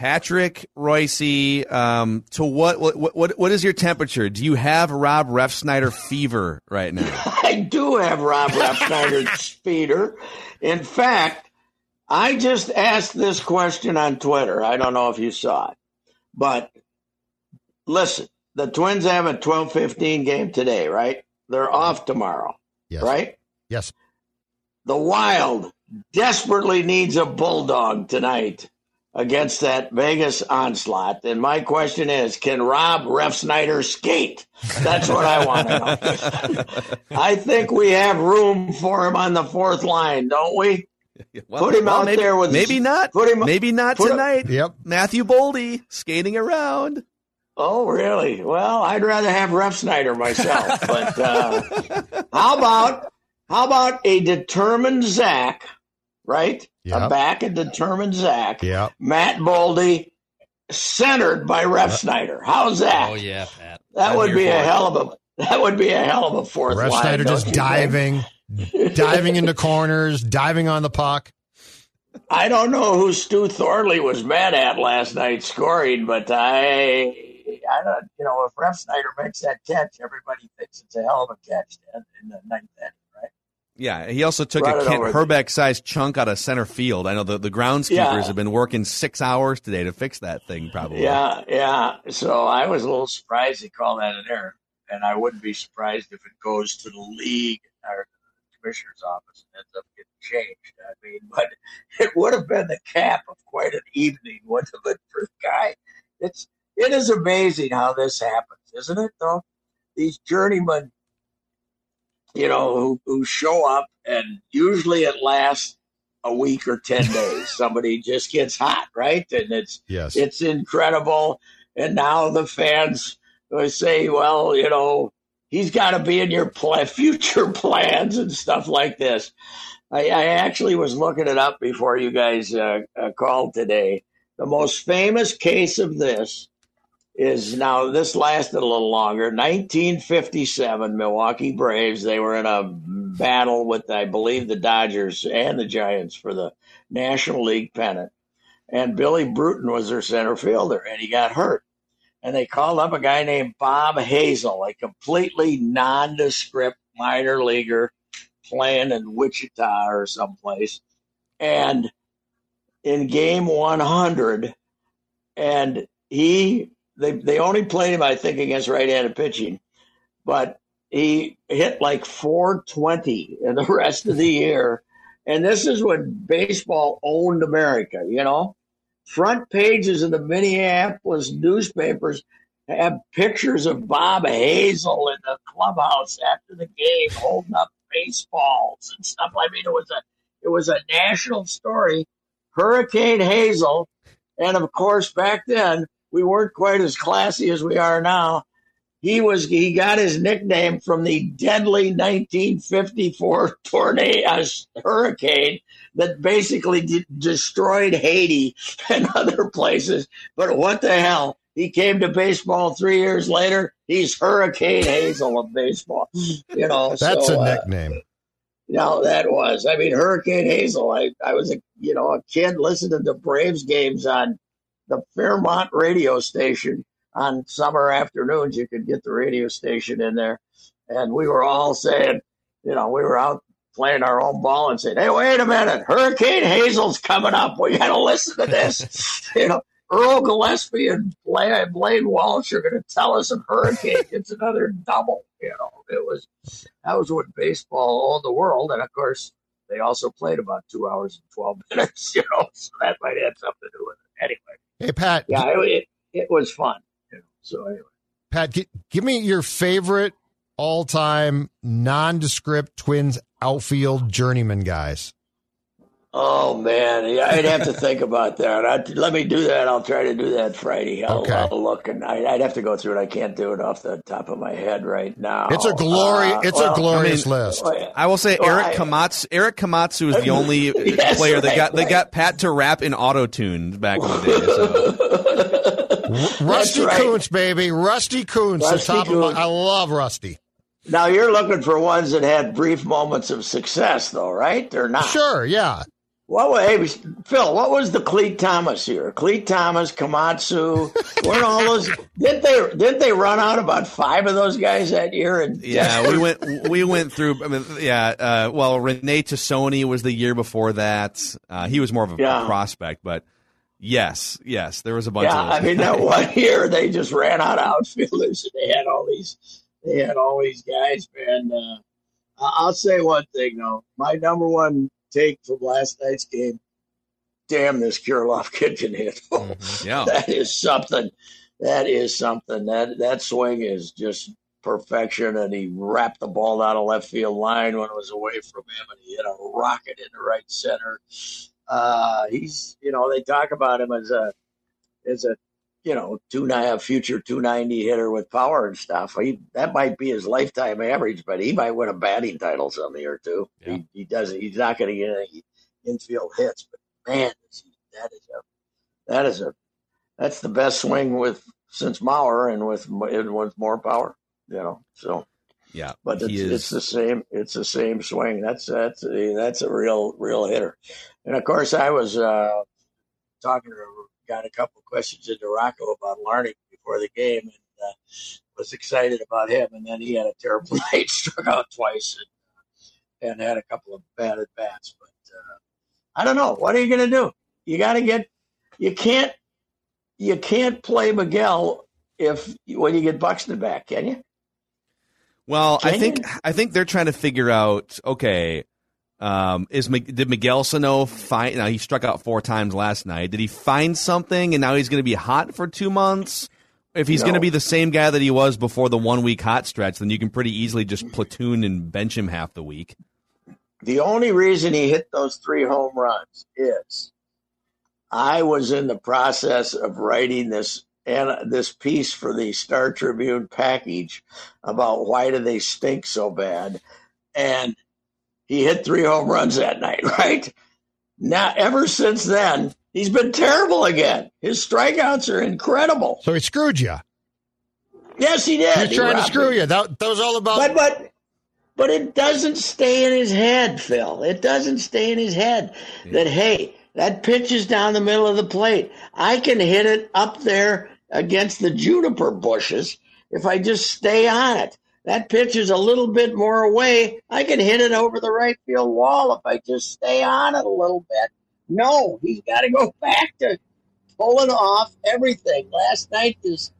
Patrick Reusse, um, to what, what what what is your temperature? Do you have Rob Refsnyder fever right now? I do have Rob Refsnyder fever. In fact, I just asked this question on Twitter. I don't know if you saw it, but listen, the Twins have a twelve fifteen game today, right? They're off tomorrow, Yes. right? Yes. The Wild desperately needs a bulldog tonight against that Vegas onslaught. And my question is, can Rob Ref Refsnyder skate? That's what I want to know. I think we have room for him on the fourth line, don't we? Well, Put him well, out maybe, there with maybe not. put him- maybe not put him- tonight. Yep. Matthew Boldy skating around. Oh, really? Well, I'd rather have Ref Refsnyder myself. but uh, how about how about a determined Zach, right? A back and determined Zach. Yeah. Matt Boldy, centered by Refsnyder. How's that? Oh yeah, Pat. That I'm would be a it. hell of a that would be a hell of a fourth Russ line. Snyder just diving, diving into corners, diving on the puck. I don't know who Stu Thorley was mad at last night scoring, but I, I don't, you know, if Refsnyder makes that catch, everybody thinks it's a hell of a catch in, in the ninth inning, right? Yeah, he also took a Kent. Hrbek sized chunk out of center field. I know the, the groundskeepers Yeah. have been working six hours today to fix that thing, probably. Yeah, yeah. So I was a little surprised they called that an error, and I wouldn't be surprised if it goes to the league or the commissioner's office and ends up getting changed. I mean, but it would have been the cap of quite an evening, wouldn't it, for the guy? It's it is amazing how this happens, isn't it? Though these journeymen, you know, who, who show up and usually it lasts a week or ten days. Somebody just gets hot, right? And it's Yes. it's incredible. And now the fans say, well, you know, he's got to be in your pla future plans and stuff like this. I, I actually was looking it up before you guys uh, uh, called today. The most famous case of this is now this lasted a little longer. 1957, Milwaukee Braves. They were in a battle with, I believe, the Dodgers and the Giants for the National League pennant and Billy Bruton was their center fielder, and he got hurt. And they called up a guy named Bob Hazle, a completely nondescript minor leaguer playing in Wichita or someplace. And in game 100, and he, they, they only played him, I think, against right handed pitching, but he hit like 420 in the rest of the year. And this is when baseball owned America, you know? Front pages of the Minneapolis newspapers have pictures of Bob Hazle in the clubhouse after the game holding up baseballs and stuff. I mean, it was a it was a national story. Hurricane Hazel, and of course back then we weren't quite as classy as we are now. He was he got his nickname from the deadly 1954 tornado uh, hurricane that basically de- destroyed Haiti and other places. But what the hell? He came to baseball three years later. He's Hurricane Hazel of baseball. You know, That's so, a uh, nickname. no, that was. I mean, Hurricane Hazel. I, I was a you know a kid listening to Braves games on the Fairmont radio station on summer afternoons. You could get the radio station in there, and we were all saying, you know, we were out playing our own ball and saying, "Hey, wait a minute, Hurricane Hazel's coming up. We got to listen to this." you know, Earl Gillespie and Blaine, Blaine Walsh are going to tell us if Hurricane It's another double. You know, it was that was what baseball owned the world, and of course they also played about two hours and twelve minutes. You know, so that might have something to do with it. Anyway, Hey, Pat. yeah, it, it, it was fun. You know, so anyway. Pat, gi- give me your favorite all-time nondescript Twins outfield journeyman guys. Oh man, yeah, I'd have to think about that. I'd, let me do that. I'll try to do that Friday. I'll, Okay. I'll look and I, I'd have to go through it. I can't do it off the top of my head right now. It's a glory. Uh, it's well, a glorious I mean, list. I will say Well, Eric I- Komatsu. Erik Komatsu is the only Yes, player that right, got they got Pat to rap in auto tune back in the day. So. Rusty right. Kuntz, baby. Rusty Kuntz. the Rusty top of my, I love Rusty. Now you're looking for ones that had brief moments of success, though, right? They're not? Sure, yeah. What was, hey, Phil? What was the Clete Thomas here? Clete Thomas, Komatsu. weren't all those? Didn't they? Didn't they run out about five of those guys that year? And Yeah, we went we went through. I mean, yeah. Uh, well, Rene Tosoni was the year before that. Uh, he was more of a Yeah. prospect, but yes, yes, there was a bunch. Yeah, I mean that one year they just ran out of outfielders and they had all these they had all these guys, man. Uh, I'll say one thing though. My number one take from last night's game, damn this Kirilloff kid can hit. yeah. that is something. That is something. That that swing is just perfection and he wrapped the ball down a left field line when it was away from him and he hit a rocket into right center. Uh, he's you know, they talk about him as a as a you know, two nine a future two ninety hitter with power and stuff. He that might be his lifetime average, but he might win a batting title some year too. Yeah. He he doesn't he's not gonna get any infield hits, but man, that is a that is a that's the best swing with since Mauer and with and with more power, you know. So Yeah, but it's, is. it's the same. It's the same swing. That's that's a, that's a real real hitter. And of course, I was uh, talking to got a couple questions into Rocco about Larnach before the game, and uh, was excited about him. And then he had a terrible night, struck out twice, and, and had a couple of bad at bats. But uh, I don't know. What are you going to do? You got to get. You can't. You can't play Miguel if when you get Buxton back, can you? Well, I think you? I think they're trying to figure out. Okay, um, is did Miguel Sano find? Now he struck out four times last night. Did he find something, and now he's going to be hot for two months? If he's No. going to be the same guy that he was before the one week hot stretch, then you can pretty easily just platoon and bench him half the week. The only reason he hit those three home runs is I was in the process of writing this and this piece for the Star Tribune package about why do they stink so bad, and he hit three home runs that night. Right now, ever since then, he's been terrible again. His strikeouts are incredible. So he screwed you. Yes, he did. He's He trying to screw me. you. That, that was all about. But but but it doesn't stay in his head, Phil. It doesn't stay in his head that hey, that pitch is down the middle of the plate. I can hit it up there against the juniper bushes if I just stay on it. That pitch is a little bit more away. I can hit it over the right field wall if I just stay on it a little bit. No, he's got to go back to pulling off everything. Last night this,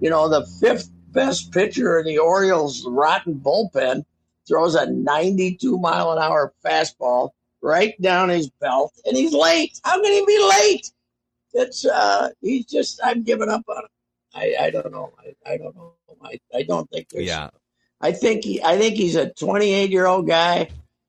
you know, the fifth best pitcher in the Orioles' rotten bullpen throws a 92 mile an hour fastball right down his belt, and he's late. How can he be late? It's uh, he's just. I'm giving up on him. I, I don't know. I, I don't know. I, I don't think there's. Yeah, I think he. I think he's a 28 year old guy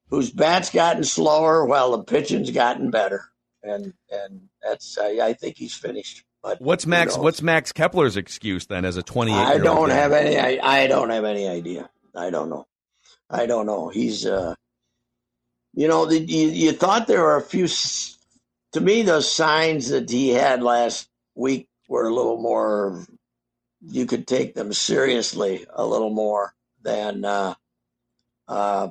whose bat's gotten slower while the pitching's gotten better, and and that's. I, I think he's finished. But what's Max? What's Max Kepler's excuse then as a twenty-eight? I don't have any. I, I don't have any idea. I don't know. I don't know. He's, uh, you know, the, you, you thought there were a few. To me, those signs that he had last week were a little more. You could take them seriously a little more than, uh, uh,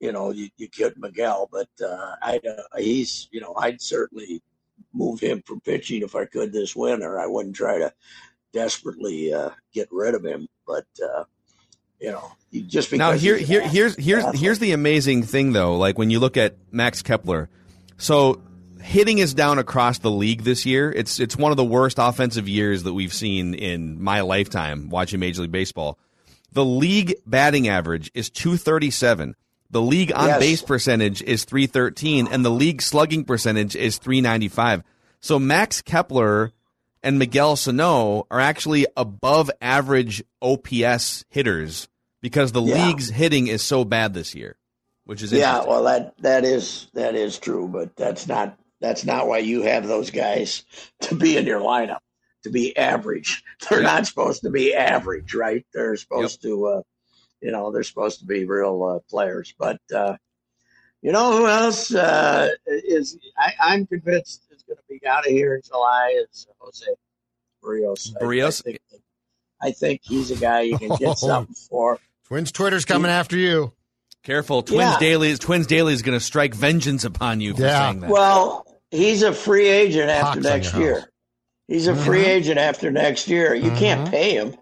you know, you, you could Miguel. But uh, I, uh, he's, you know, I'd certainly move him from pitching if I could this winter. I wouldn't try to desperately uh, get rid of him. But uh, You know, just because now here here here's here's here's the amazing thing though. Like when you look at Max Kepler, so hitting is down across the league this year. It's it's one of the worst offensive years that we've seen in my lifetime watching Major League Baseball. The league batting average is 237. The league on Yes. base percentage is 313 and the league slugging percentage is 395. So Max Kepler and Miguel Sano are actually above average OPS hitters because the Yeah. league's hitting is so bad this year, which is Yeah, well, that that is that is true, but that's not that's not why you have those guys to be in your lineup to be average. They're Yeah. not supposed to be average, right? They're supposed to, uh, you know, they're supposed to be real uh, players. But uh, you know who else uh, is? I, I'm convinced is going to be out of here in July is Jose Berrios. I- Berrios? I think, I think he's a guy you can Oh. get something for. Twins Twitter's coming after you. Careful, Twins Yeah. Daily Twins Daily is he's a free agent after next year. house. He's a free Mhm. agent after next year. You can't Mhm. pay him.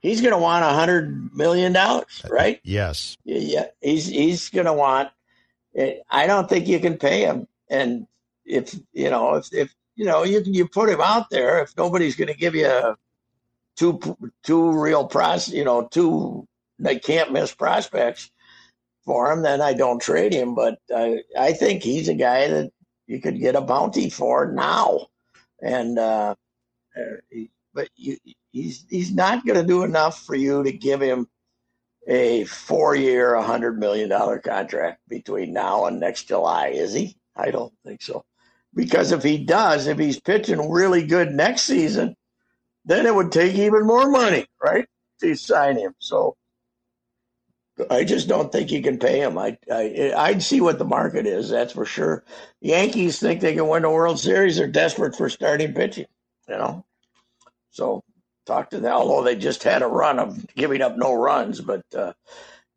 He's going to want a hundred million dollars, right? Yes. Yeah, he's he's going to want. I don't think you can pay him, and if you know if if you know you you put him out there, if nobody's going to give you two two real pros, you know two they can't miss prospects for him, then I don't trade him. But I I think he's a guy that you could get a bounty for now, and uh, uh, Uh, but you, he's he's not going to do enough for you to give him a four-year, a hundred million dollar contract between now and next July, is he? I don't think so. Because if he does, if he's pitching really good next season, then it would take even more money, right, to sign him. So I just don't think you can pay him. I, I I'd see what the market is. That's for sure. Yankees think they can win the World Series. They're desperate for starting pitching. You know, so talk to them. Although they just had a run of giving up no runs, but uh,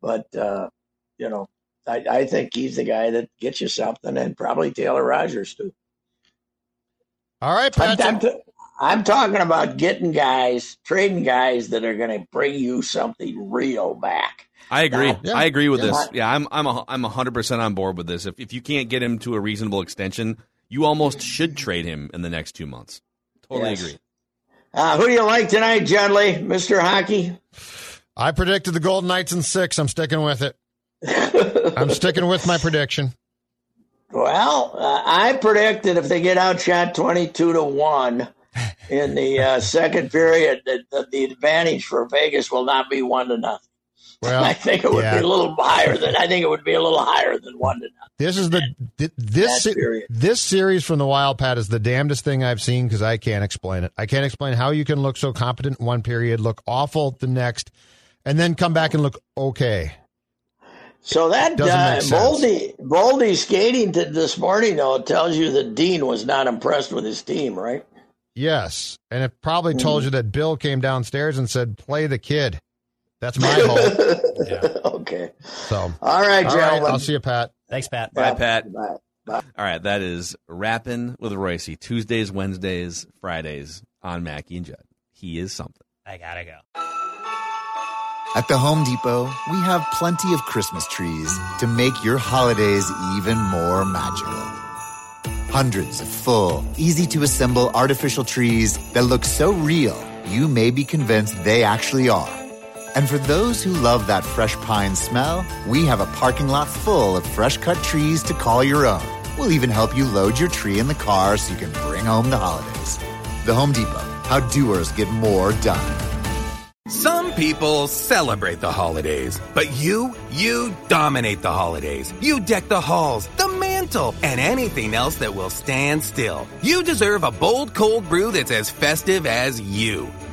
but uh, you know, I, I think he's the guy that gets you something, and probably Taylor Rogers too. All right, I'm, I'm, t- I'm talking about getting guys, trading guys that are going to bring you something real back. I agree. Yeah. I agree with Yeah. this. Yeah, I'm I'm a, I'm 100% on board with this. If if you can't get him to a reasonable extension, you almost should trade him in the next 2 months. Totally Yes. agree. Uh, who do you like tonight, Judley, Mister Hockey? I predicted the Golden Knights in six. I'm sticking with it. I'm sticking with my prediction. Well, uh, I predict that if they get outshot twenty-two to one in the uh, second period, that the, the advantage for Vegas will not be one to nothing. Well, I think it would yeah. be a little higher than I think it would be a little higher than one to nothing. This is the this this series from the Wild Pat is the damnedest thing I've seen because I can't explain it. I can't explain how you can look so competent one period, look awful the next, and then come back and look okay. So that uh. Boldy Boldy skating to this morning though tells you that Dean was not impressed with his team, right? Yes, and it probably Mm. told you that Bill came downstairs and said, "Play the kid." That's my hope. Yeah. okay. So, All right, all right, gentlemen. I'll see you, Pat. Thanks, Pat. Bye, Pat. Bye. All right, that is rapping with Reusse. Tuesdays, Wednesdays, Fridays on Mackey and Judd. He is something. I gotta go. At the Home Depot, we have plenty of Christmas trees to make your holidays even more magical. Hundreds of full, easy to assemble artificial trees that look so real, you may be convinced they actually are. And for those who love that fresh pine smell, we have a parking lot full of fresh cut trees to call your own. We'll even help you load your tree in the car so you can bring home the holidays. The Home Depot, how doers get more done. Some people celebrate the holidays, but you, you dominate the holidays. You deck the halls, the mantle, and anything else that will stand still. You deserve a bold cold brew that's as festive as you.